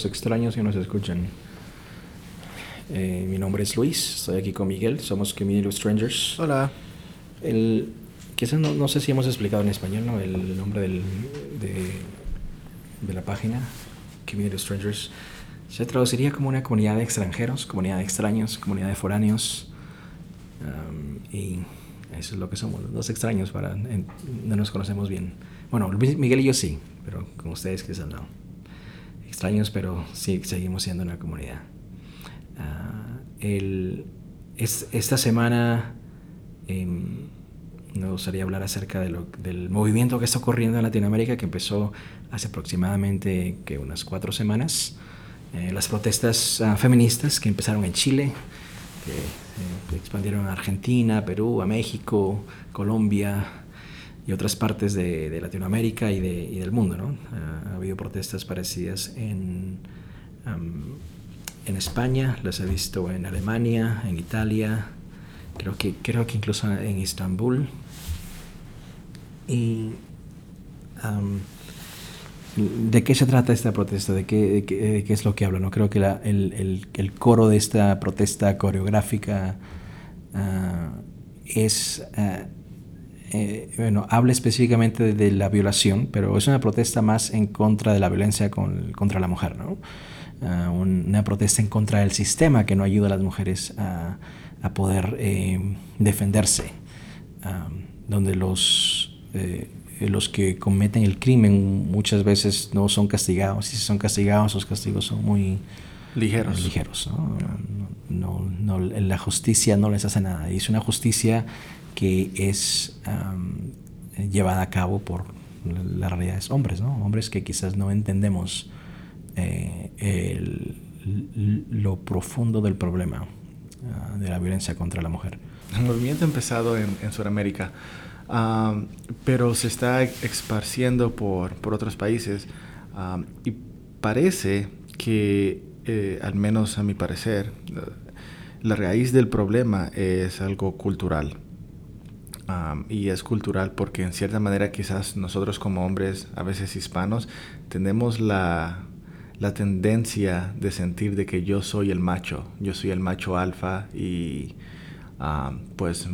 Los extraños que nos escuchan. Eh, mi nombre es Luis, estoy aquí con Miguel, somos Community Strangers. Hola. El, quizás no, no, sé si hemos explicado en español ¿no? el nombre del, de, de, la página, Community Strangers. Se traduciría como una comunidad de extranjeros, comunidad de extraños, comunidad de foráneos. Um, y eso es lo que somos, los extraños, para, en, no nos conocemos bien. Bueno, Miguel y yo sí, pero con ustedes quizás no. Extraños, pero sí seguimos siendo una comunidad. Uh, el, es, esta semana eh, me gustaría hablar acerca de lo, del movimiento que está ocurriendo en Latinoamérica, que empezó hace aproximadamente que unas cuatro semanas. Eh, las protestas uh, feministas que empezaron en Chile, que se expandieron a Argentina, Perú, a México, Colombia, y otras partes de, Latinoamérica y, de, y, del mundo. ¿no? Uh, ha habido protestas parecidas en, en España, las he visto en Alemania, en Italia, creo que, creo que incluso en Estambul. ¿De qué se trata esta protesta? ¿De qué, qué, es lo que habla? ¿no? Creo que el, el, coro de esta protesta coreográfica uh, es... Uh, eh, bueno, habla específicamente de, la violación, pero es una protesta más en contra de la violencia con, contra la mujer, ¿no? Uh, una protesta en contra del sistema que no ayuda a las mujeres a, a poder eh, defenderse, um, donde los, eh, los que cometen el crimen muchas veces no son castigados, y si son castigados, los castigos son muy ligeros. ligeros ¿no? No, no, la justicia no les hace nada, y es una justicia que es llevada a cabo por la realidad es hombres, ¿no? Hombres que quizás no entendemos eh, el, lo profundo del problema uh, de la violencia contra la mujer. El movimiento ha empezado en, en Sudamérica, pero se está esparciendo por, por otros países y parece que, eh, al menos a mi parecer, la raíz del problema es algo cultural. Y es cultural porque en cierta manera quizás nosotros como hombres, a veces hispanos, tenemos la, la tendencia de sentir de que yo soy el macho, yo soy el macho alfa y pues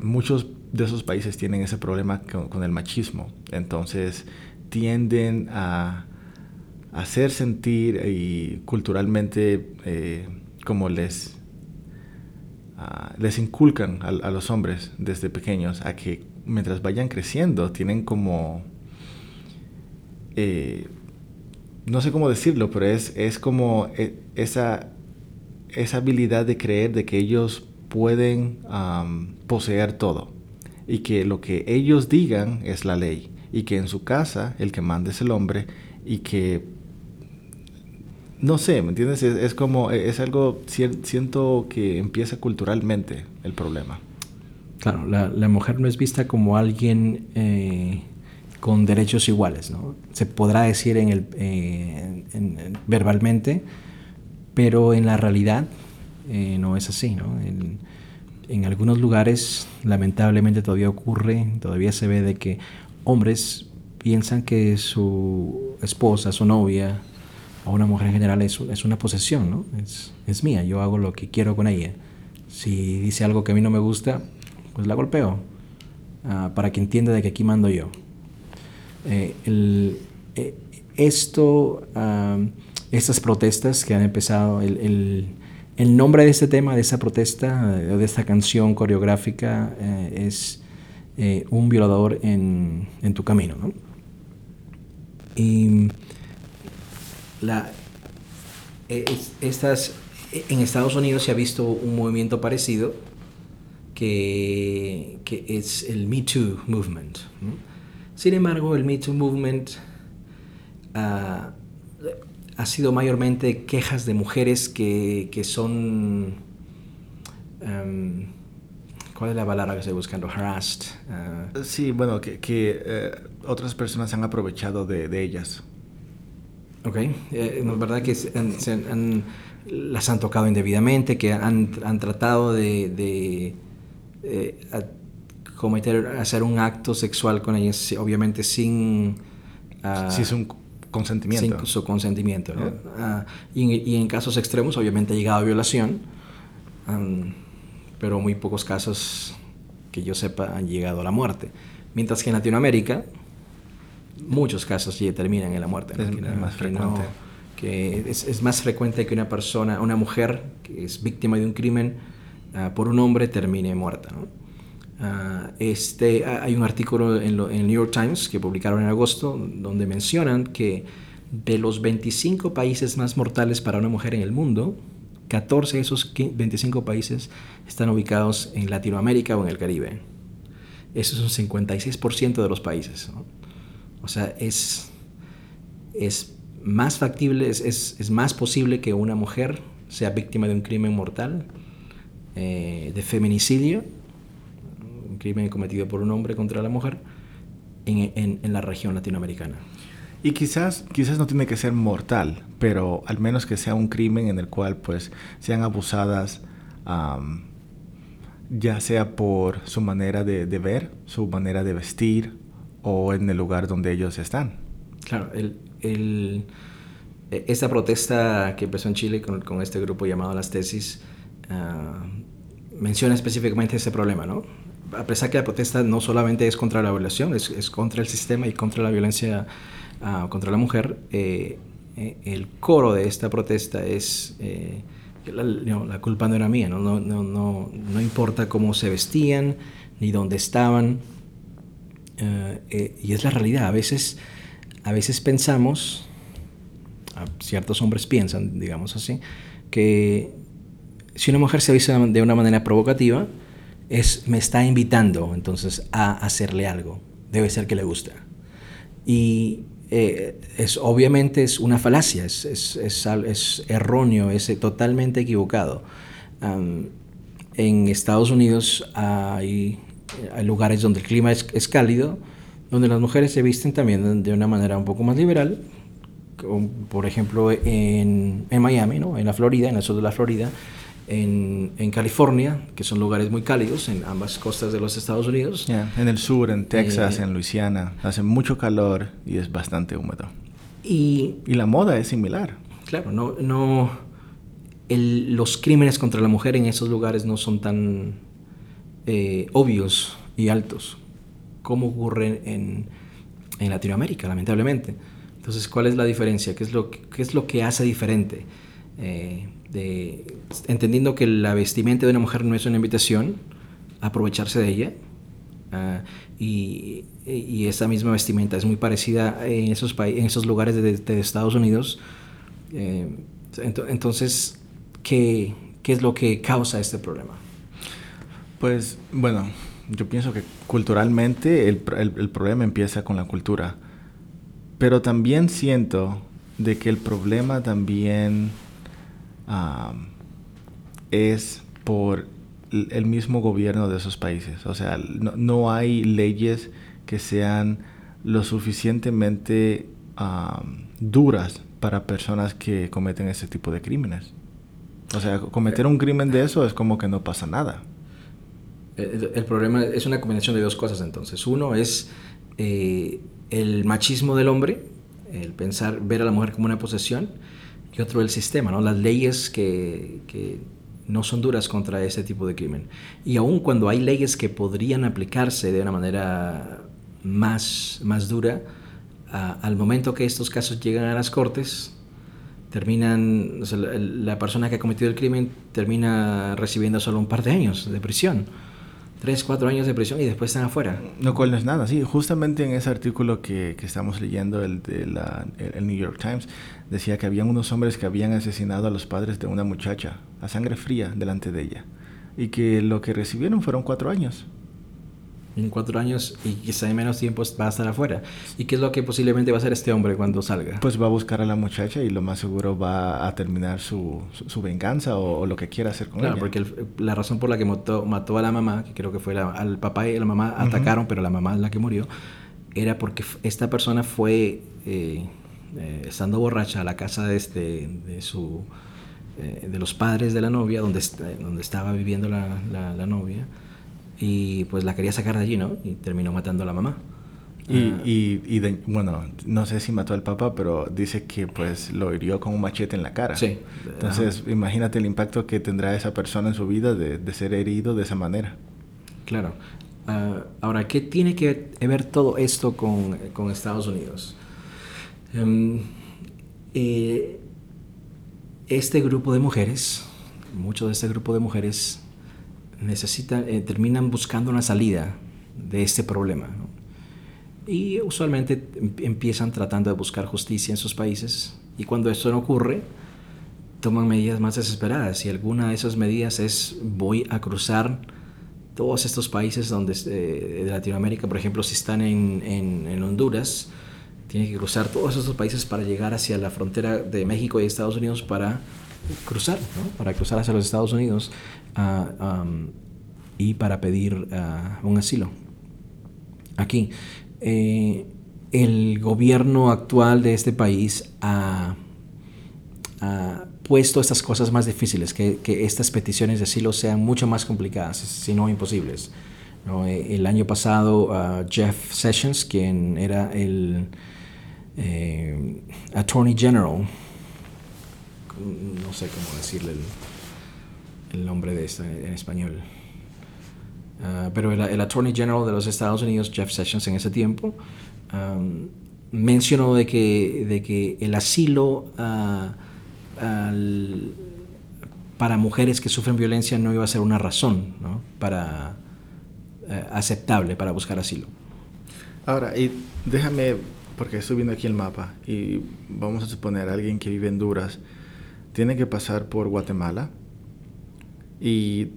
muchos de esos países tienen ese problema con, con el machismo. Entonces tienden a hacer sentir y culturalmente eh, como les Uh, les inculcan a, los hombres desde pequeños a que mientras vayan creciendo tienen como eh, no sé cómo decirlo pero es, es como eh, esa esa habilidad de creer de que ellos pueden poseer todo y que lo que ellos digan es la ley y que en su casa el que manda es el hombre y que no sé, ¿me entiendes? Es, como, es algo, siento que empieza culturalmente el problema. Claro, la, mujer no es vista como alguien eh, con derechos iguales, ¿no? Se podrá decir en el, eh, en, en, verbalmente, pero en la realidad eh, no es así, ¿no? En algunos lugares, lamentablemente, todavía ocurre, todavía se ve de que hombres piensan que su esposa, su novia, a una mujer en general es, es una posesión, ¿no? Es, es, mía, yo hago lo que quiero con ella. Si dice algo que a mí no me gusta, pues la golpeo, uh, para que entienda de que aquí mando yo. Eh, eh, esto, uh, estas protestas que han empezado, el, el, el, nombre de este tema, de esta protesta, de esta canción coreográfica, eh, es eh, Un violador en, en tu camino, ¿no? Y la, es, estas, en Estados Unidos se ha visto un movimiento parecido que, que es el Me Too Movement. Sin embargo, el Me Too Movement uh, ha sido mayormente quejas de mujeres que, que son... Um, ¿Cuál es la palabra que estoy buscando? Harassed. Uh, sí, bueno, que, que eh, otras personas han aprovechado de, de ellas. Ok, eh, es verdad que se han, se han, las han tocado indebidamente, que han, han tratado de, de eh, cometer, hacer un acto sexual con ellas, obviamente sin... Uh, sí, son consentimiento. Sin su consentimiento. ¿no? Ah, y, y, en casos extremos, obviamente, ha llegado a violación, um, pero muy pocos casos que yo sepa han llegado a la muerte. Mientras que en Latinoamérica, muchos casos ya terminan en la muerte. ¿no? Es, que, es más que frecuente. No, que es, es, más frecuente que una persona, una mujer que es víctima de un crimen uh, por un hombre termine muerta. Uh, este, hay un artículo en, lo, en, el New York Times que publicaron en agosto donde mencionan que de los 25 países más mortales para una mujer en el mundo, 14 de esos 25 países están ubicados en Latinoamérica o en el Caribe. Eso es un 56% de los países. ¿no? O sea, es, es más factible, es, es, más posible que una mujer sea víctima de un crimen mortal, eh, de feminicidio, un crimen cometido por un hombre contra la mujer, en, en, la región latinoamericana. Y quizás, quizás no tiene que ser mortal, pero al menos que sea un crimen en el cual pues sean abusadas, ya sea por su manera de ver, su manera de vestir o en el lugar donde ellos están. Claro, el, el, esta protesta que empezó en Chile con, con este grupo llamado Las Tesis uh, menciona específicamente ese problema, ¿no? A pesar que la protesta no solamente es contra la violación, es, es contra el sistema y contra la violencia uh, contra la mujer, eh, eh, el coro de esta protesta es... Eh, la, no, la, culpa no era mía, ¿no? No, no, no, no importa cómo se vestían ni dónde estaban. Y es la realidad. A veces a veces pensamos, ciertos hombres piensan, digamos así, que si una mujer se viste de una manera provocativa, es, me está invitando entonces a hacerle algo. Debe ser que le gusta. Y eh, es, obviamente es una falacia, es, es, es erróneo, es totalmente equivocado. En Estados Unidos hay, hay, lugares donde el clima es cálido, donde las mujeres se visten también de una manera un poco más liberal, por ejemplo en, en Miami, ¿no? en la Florida, en el sur de la Florida, en, en, California, que son lugares muy cálidos en ambas costas de los Estados Unidos. Yeah. En el sur, en Texas, eh, en Luisiana, hace mucho calor y es bastante húmedo. Y, y la moda es similar. Claro, no, no el, los crímenes contra la mujer en esos lugares no son tan eh, obvios y altos como ocurre en, en, Latinoamérica, lamentablemente. Entonces, ¿cuál es la diferencia? ¿Qué es lo, qué es lo que hace diferente? Eh, entendiendo que la vestimenta de una mujer no es una invitación a aprovecharse de ella, uh, y, y, esa misma vestimenta es muy parecida en esos, en esos lugares de, Estados Unidos. Eh, ent entonces, ¿qué, ¿qué es lo que causa este problema? Pues, bueno, yo pienso que culturalmente el, el, el, problema empieza con la cultura. Pero también siento de que el problema también es por el mismo gobierno de esos países. O sea, no, no hay leyes que sean lo suficientemente duras para personas que cometen ese tipo de crímenes. O sea, cometer un crimen de eso es como que no pasa nada. El, problema es una combinación de dos cosas entonces. Uno es eh, el machismo del hombre, el pensar, ver a la mujer como una posesión, y otro el sistema, ¿no? las leyes que, no son duras contra ese tipo de crimen. Y aun cuando hay leyes que podrían aplicarse de una manera más, más dura, al momento que estos casos llegan a las cortes, terminan, la persona que ha cometido el crimen termina recibiendo solo un par de años de prisión tres, cuatro años de prisión y después están afuera. No, cual no es nada, sí. Justamente en ese artículo que, que estamos leyendo, el de la, el New York Times, decía que habían unos hombres que habían asesinado a los padres de una muchacha a sangre fría delante de ella y que lo que recibieron fueron cuatro años. En cuatro años y quizá en menos tiempo va a estar afuera. ¿Y qué es lo que posiblemente va a hacer este hombre cuando salga? Pues va a buscar a la muchacha y lo más seguro va a terminar su, su, su venganza o, o, lo que quiera hacer con claro, ella. porque el, la razón por la que mató, mató, a la mamá, que creo que fue la, al papá y la mamá uh -huh. atacaron, pero la mamá es la que murió, era porque esta persona fue, eh, eh, estando borracha, a la casa de, este, de su eh, de los padres de la novia, donde, donde estaba viviendo la, la, la novia y pues la quería sacar de allí, ¿no? Y terminó matando a la mamá. Y, ah. bueno, no sé si mató al Papa, pero dice que pues lo hirió con un machete en la cara. Sí. Entonces, imagínate el impacto que tendrá esa persona en su vida de, ser herido de esa manera. Claro. Ah, ahora, ¿qué tiene que ver todo esto con, con Estados Unidos? Em, eh, este grupo de mujeres, mucho de este grupo de mujeres, necesitan, eh, terminan buscando una salida de este problema. Y usualmente em, empiezan tratando de buscar justicia en sus países y cuando esto no ocurre, toman medidas más desesperadas y alguna de esas medidas es voy a cruzar todos estos países donde, eh, de Latinoamérica, por ejemplo, si están en, en, Honduras, tienen que cruzar todos estos países para llegar hacia la frontera de México y Estados Unidos para cruzar, para cruzar hacia los Estados Unidos ah, y para pedir ah, un asilo. Aquí, eh, el gobierno actual de este país ha, puesto estas cosas más difíciles, que, estas peticiones de asilo sean mucho más complicadas, si no imposibles. Eh, el año pasado, uh, Jeff Sessions, quien era el eh, Attorney General, no sé cómo decirle el, nombre de esto en español, Ah, pero el, Attorney General de los Estados Unidos, Jeff Sessions, en ese tiempo, mencionó de que, de que el asilo ah, para mujeres que sufren violencia no iba a ser una razón para, eh, aceptable para buscar asilo. Ahora, y déjame, porque estoy viendo aquí el mapa, y vamos a suponer alguien que vive en Honduras, tiene que pasar por Guatemala y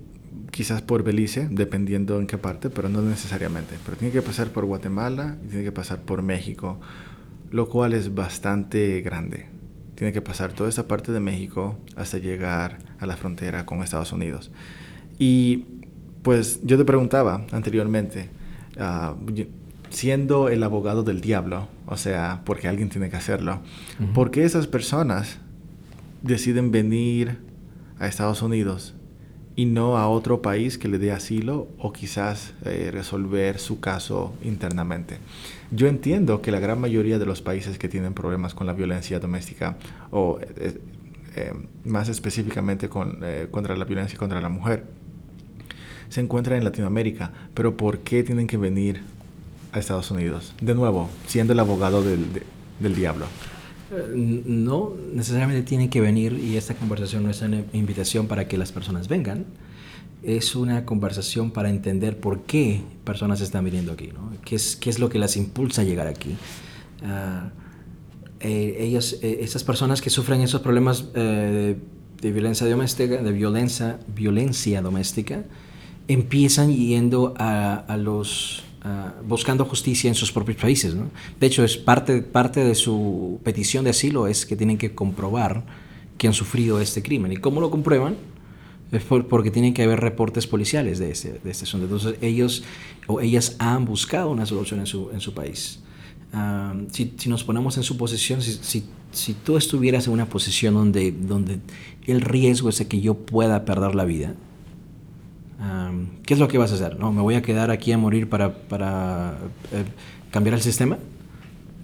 quizás por Belice, dependiendo en qué parte, pero no necesariamente. Pero tiene que pasar por Guatemala y tiene que pasar por México, lo cual es bastante grande. Tiene que pasar toda esta parte de México hasta llegar a la frontera con Estados Unidos. Y pues yo te preguntaba anteriormente, ah, siendo el abogado del diablo, o sea, porque alguien tiene que hacerlo, ¿por qué esas personas deciden venir a Estados Unidos y no a otro país que le dé asilo o quizás eh, resolver su caso internamente. Yo entiendo que la gran mayoría de los países que tienen problemas con la violencia doméstica o eh, eh, más específicamente con, contra la violencia contra la mujer se encuentran en Latinoamérica, pero ¿por qué tienen que venir a Estados Unidos? De nuevo, siendo el abogado del, del diablo. No necesariamente tienen que venir y esta conversación no es una invitación para que las personas vengan, es una conversación para entender por qué personas están viniendo aquí, ¿no? ¿Qué, es, qué es lo que las impulsa a llegar aquí. Uh, ellas, eh, estas personas que sufren esos problemas eh, de violencia doméstica, de violencia, violencia doméstica, empiezan yendo a los Ah, buscando justicia en sus propios países. De hecho, es parte, parte de su petición de asilo es que tienen que comprobar que han sufrido este crimen. ¿Y cómo lo comprueban? Es porque tienen que haber reportes policiales de este, de este asunto. Entonces, ellos o ellas han buscado una solución en su, en su país. Ah, si, si, nos ponemos en su posición, si, si, si, tú estuvieras en una posición donde, donde el riesgo es de que yo pueda perder la vida, ¿qué es lo que vas a hacer? ¿No? ¿Me voy a quedar aquí a morir para, para eh, cambiar el sistema?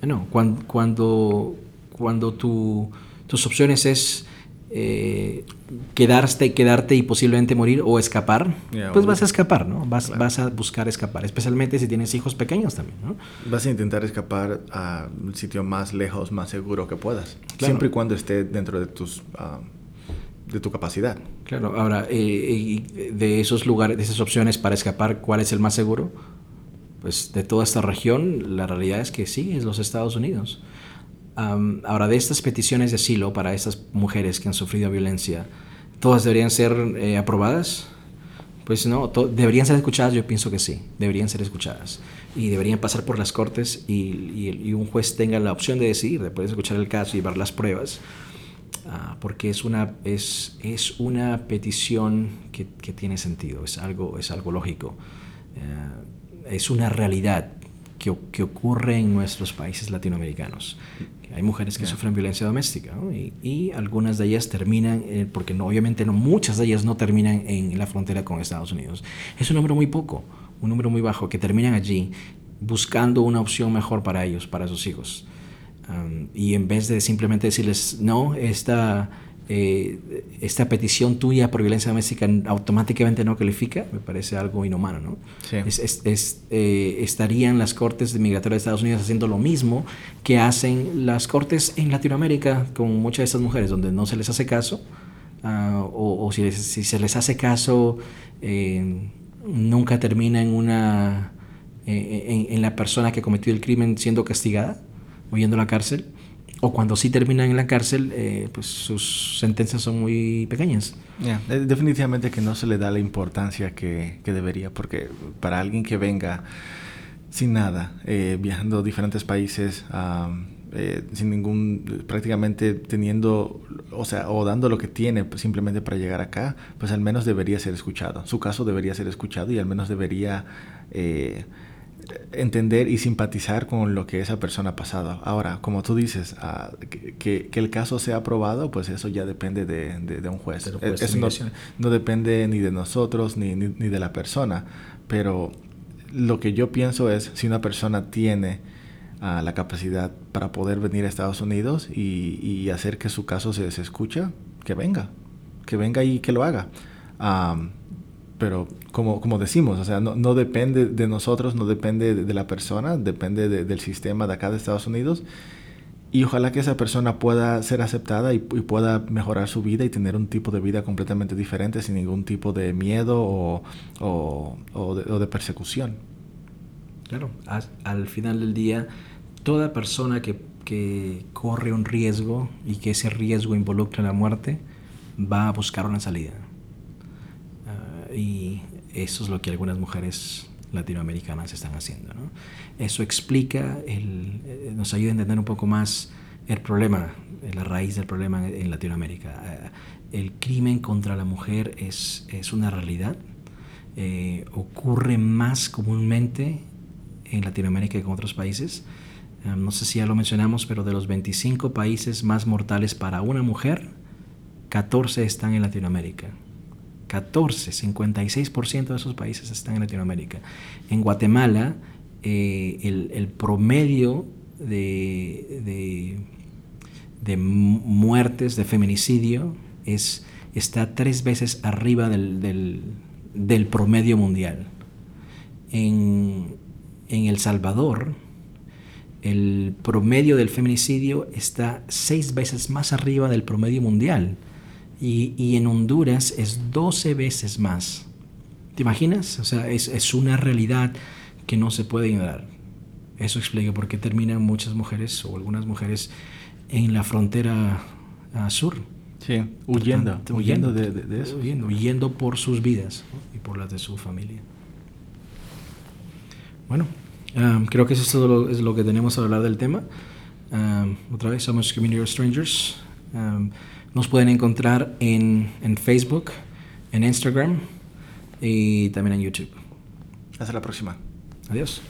No, cuando, cuando, cuando tu, tus opciones es eh, quedarte, quedarte y posiblemente morir o escapar, pues vas a escapar, ¿no? Vas, vas a buscar escapar, especialmente si tienes hijos pequeños también, ¿no? Vas a intentar escapar al sitio más lejos, más seguro que puedas, siempre y cuando esté dentro de tus... Ah, de tu capacidad. Claro, ahora, eh, de esos lugares, de esas opciones para escapar, ¿cuál es el más seguro? Pues de toda esta región, la realidad es que sí, es los Estados Unidos. ahora, de estas peticiones de asilo para estas mujeres que han sufrido violencia, ¿todas deberían ser eh, aprobadas? Pues no, deberían ser escuchadas, yo pienso que sí, deberían ser escuchadas. Y deberían pasar por las cortes y, y un juez tenga la opción de decidir, de escuchar el caso y ver las pruebas, Ah, porque es una, es, es una petición que, que, tiene sentido, es algo, es algo lógico. Eh, es una realidad que, que, ocurre en nuestros países latinoamericanos. Hay mujeres que sufren violencia doméstica y, y, algunas de ellas terminan, eh, porque no, obviamente no, muchas de ellas no terminan en la frontera con Estados Unidos. Es un número muy poco, un número muy bajo que terminan allí buscando una opción mejor para ellos, para sus hijos. Y en vez de simplemente decirles, no, esta, eh, esta petición tuya por violencia doméstica automáticamente no califica, me parece algo inhumano. ¿no? Es, eh, estarían las cortes de migratorias de Estados Unidos haciendo lo mismo que hacen las cortes en Latinoamérica con muchas de estas mujeres, donde no se les hace caso, ah, o, si, si, se les hace caso, eh, nunca termina en una en, la persona que cometió el crimen siendo castigada o yendo a la cárcel, o cuando sí terminan en la cárcel, eh, pues sus sentencias son muy pequeñas. definitivamente que no se le da la importancia que, que, debería, porque para alguien que venga sin nada, eh, viajando a diferentes países, sin ningún, prácticamente teniendo, o sea, o dando lo que tiene simplemente para llegar acá, pues al menos debería ser escuchado. Su caso debería ser escuchado y al menos debería entender y simpatizar con lo que esa persona ha pasado. Ahora, como tú dices, ah, que, el caso sea aprobado, pues eso ya depende de, un juez. Eh, eso no, depende ni de nosotros ni, ni, de la persona. Pero lo que yo pienso es, si una persona tiene ah, la capacidad para poder venir a Estados Unidos y, hacer que su caso se, se escuche, que venga. Que venga y que lo haga pero como, como decimos, o sea, no, no, depende de nosotros, no depende de, la persona, depende del sistema de acá de Estados Unidos. Y ojalá que esa persona pueda ser aceptada y, pueda mejorar su vida y tener un tipo de vida completamente diferente sin ningún tipo de miedo o, o, o, de, persecución. Claro, al final del día, toda persona que, que corre un riesgo y que ese riesgo involucra la muerte va a buscar una salida y eso es lo que algunas mujeres latinoamericanas están haciendo. Eso explica, el, eh, nos ayuda a entender un poco más el problema, la raíz del problema en, Latinoamérica. Eh, el crimen contra la mujer es, es una realidad, eh, ocurre más comúnmente en Latinoamérica que en otros países. no sé si ya lo mencionamos, pero de los 25 países más mortales para una mujer, 14 están en Latinoamérica. 14, 56% de esos países están en Latinoamérica. En Guatemala, eh, el, promedio de, de, muertes, de feminicidio, es, está tres veces arriba del, del, promedio mundial. En, en El Salvador, el promedio del feminicidio está seis veces más arriba del promedio mundial y, en Honduras es 12 veces más. ¿Te imaginas? O sea, es, una realidad que no se puede ignorar. Eso explica por qué terminan muchas mujeres o algunas mujeres en la frontera sur. Sí, huyendo, huyendo, de, eso. Huyendo, por sus vidas y por las de su familia. Bueno, um, creo que eso es todo lo, es lo, que tenemos a hablar del tema. Um, otra vez, somos Community Strangers. Um, nos pueden encontrar en, en Facebook, en Instagram y también en YouTube. Hasta la próxima. Adiós.